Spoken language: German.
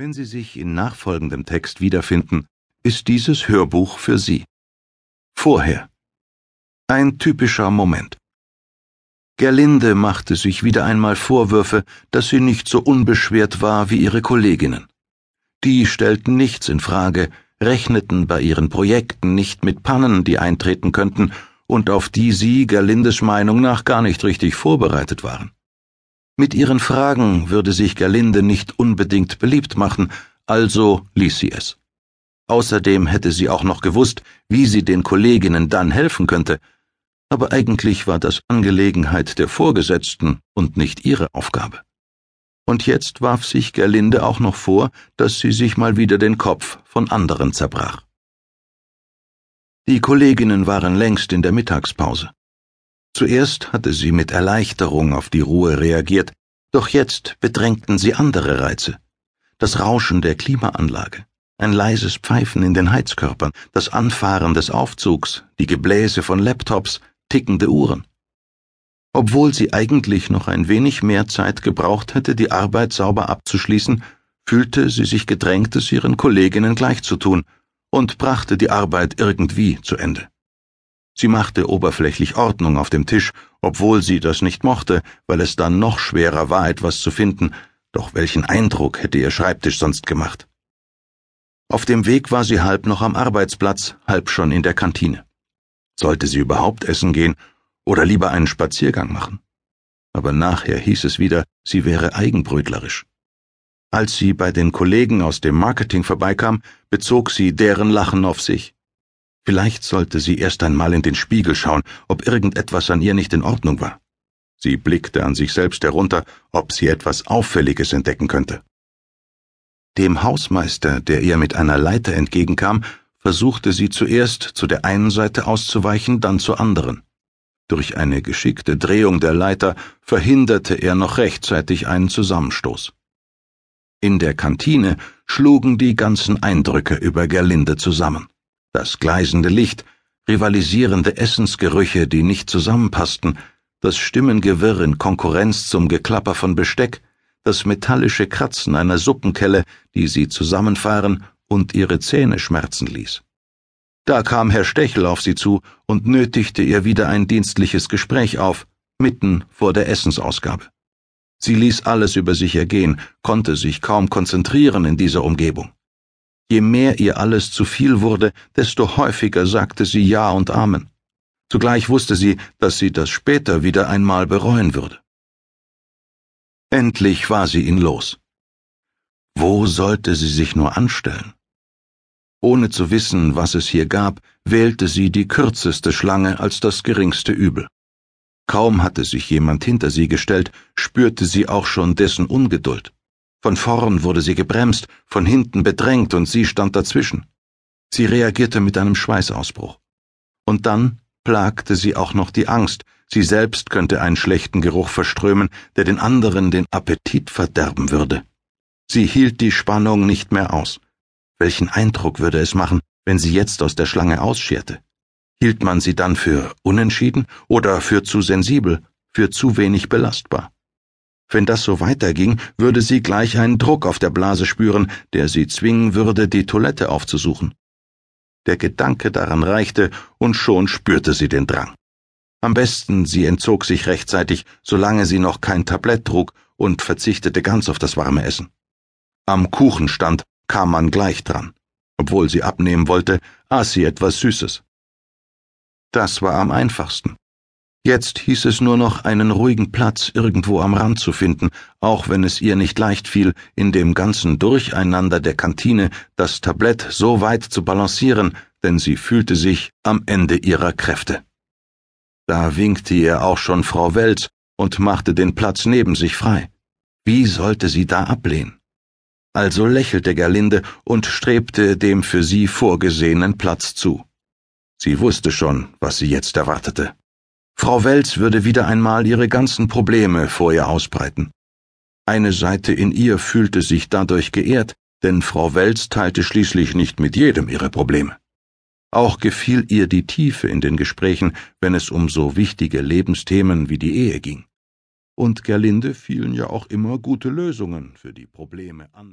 Wenn Sie sich in nachfolgendem Text wiederfinden, ist dieses Hörbuch für Sie. Vorher. Ein typischer Moment. Gerlinde machte sich wieder einmal Vorwürfe, dass sie nicht so unbeschwert war wie ihre Kolleginnen. Die stellten nichts in Frage, rechneten bei ihren Projekten nicht mit Pannen, die eintreten könnten und auf die sie Gerlindes Meinung nach gar nicht richtig vorbereitet waren. Mit ihren Fragen würde sich Gerlinde nicht unbedingt beliebt machen, also ließ sie es. Außerdem hätte sie auch noch gewusst, wie sie den Kolleginnen dann helfen könnte, aber eigentlich war das Angelegenheit der Vorgesetzten und nicht ihre Aufgabe. Und jetzt warf sich Gerlinde auch noch vor, dass sie sich mal wieder den Kopf von anderen zerbrach. Die Kolleginnen waren längst in der Mittagspause. Zuerst hatte sie mit Erleichterung auf die Ruhe reagiert, doch jetzt bedrängten sie andere Reize. Das Rauschen der Klimaanlage, ein leises Pfeifen in den Heizkörpern, das Anfahren des Aufzugs, die Gebläse von Laptops, tickende Uhren. Obwohl sie eigentlich noch ein wenig mehr Zeit gebraucht hätte, die Arbeit sauber abzuschließen, fühlte sie sich gedrängt, es ihren Kolleginnen gleichzutun und brachte die Arbeit irgendwie zu Ende. Sie machte oberflächlich Ordnung auf dem Tisch, obwohl sie das nicht mochte, weil es dann noch schwerer war, etwas zu finden, doch welchen Eindruck hätte ihr Schreibtisch sonst gemacht? Auf dem Weg war sie halb noch am Arbeitsplatz, halb schon in der Kantine. Sollte sie überhaupt essen gehen oder lieber einen Spaziergang machen? Aber nachher hieß es wieder, sie wäre eigenbrötlerisch. Als sie bei den Kollegen aus dem Marketing vorbeikam, bezog sie deren Lachen auf sich. Vielleicht sollte sie erst einmal in den Spiegel schauen, ob irgendetwas an ihr nicht in Ordnung war. Sie blickte an sich selbst herunter, ob sie etwas Auffälliges entdecken könnte. Dem Hausmeister, der ihr mit einer Leiter entgegenkam, versuchte sie zuerst zu der einen Seite auszuweichen, dann zur anderen. Durch eine geschickte Drehung der Leiter verhinderte er noch rechtzeitig einen Zusammenstoß. In der Kantine schlugen die ganzen Eindrücke über Gerlinde zusammen das gleisende Licht, rivalisierende Essensgerüche, die nicht zusammenpassten, das Stimmengewirr in Konkurrenz zum Geklapper von Besteck, das metallische Kratzen einer Suppenkelle, die sie zusammenfahren und ihre Zähne schmerzen ließ. Da kam Herr Stechel auf sie zu und nötigte ihr wieder ein dienstliches Gespräch auf, mitten vor der Essensausgabe. Sie ließ alles über sich ergehen, konnte sich kaum konzentrieren in dieser Umgebung. Je mehr ihr alles zu viel wurde, desto häufiger sagte sie Ja und Amen. Zugleich wusste sie, dass sie das später wieder einmal bereuen würde. Endlich war sie ihn los. Wo sollte sie sich nur anstellen? Ohne zu wissen, was es hier gab, wählte sie die kürzeste Schlange als das geringste Übel. Kaum hatte sich jemand hinter sie gestellt, spürte sie auch schon dessen Ungeduld. Von vorn wurde sie gebremst, von hinten bedrängt und sie stand dazwischen. Sie reagierte mit einem Schweißausbruch. Und dann plagte sie auch noch die Angst, sie selbst könnte einen schlechten Geruch verströmen, der den anderen den Appetit verderben würde. Sie hielt die Spannung nicht mehr aus. Welchen Eindruck würde es machen, wenn sie jetzt aus der Schlange ausscherte? Hielt man sie dann für unentschieden oder für zu sensibel, für zu wenig belastbar? Wenn das so weiterging, würde sie gleich einen Druck auf der Blase spüren, der sie zwingen würde, die Toilette aufzusuchen. Der Gedanke daran reichte, und schon spürte sie den Drang. Am besten, sie entzog sich rechtzeitig, solange sie noch kein Tablett trug, und verzichtete ganz auf das warme Essen. Am Kuchenstand kam man gleich dran. Obwohl sie abnehmen wollte, aß sie etwas Süßes. Das war am einfachsten. Jetzt hieß es nur noch, einen ruhigen Platz irgendwo am Rand zu finden, auch wenn es ihr nicht leicht fiel, in dem ganzen Durcheinander der Kantine das Tablett so weit zu balancieren, denn sie fühlte sich am Ende ihrer Kräfte. Da winkte ihr auch schon Frau Welz und machte den Platz neben sich frei. Wie sollte sie da ablehnen? Also lächelte Gerlinde und strebte dem für sie vorgesehenen Platz zu. Sie wusste schon, was sie jetzt erwartete. Frau Welz würde wieder einmal ihre ganzen Probleme vor ihr ausbreiten. Eine Seite in ihr fühlte sich dadurch geehrt, denn Frau Welz teilte schließlich nicht mit jedem ihre Probleme. Auch gefiel ihr die Tiefe in den Gesprächen, wenn es um so wichtige Lebensthemen wie die Ehe ging. Und Gerlinde fielen ja auch immer gute Lösungen für die Probleme an.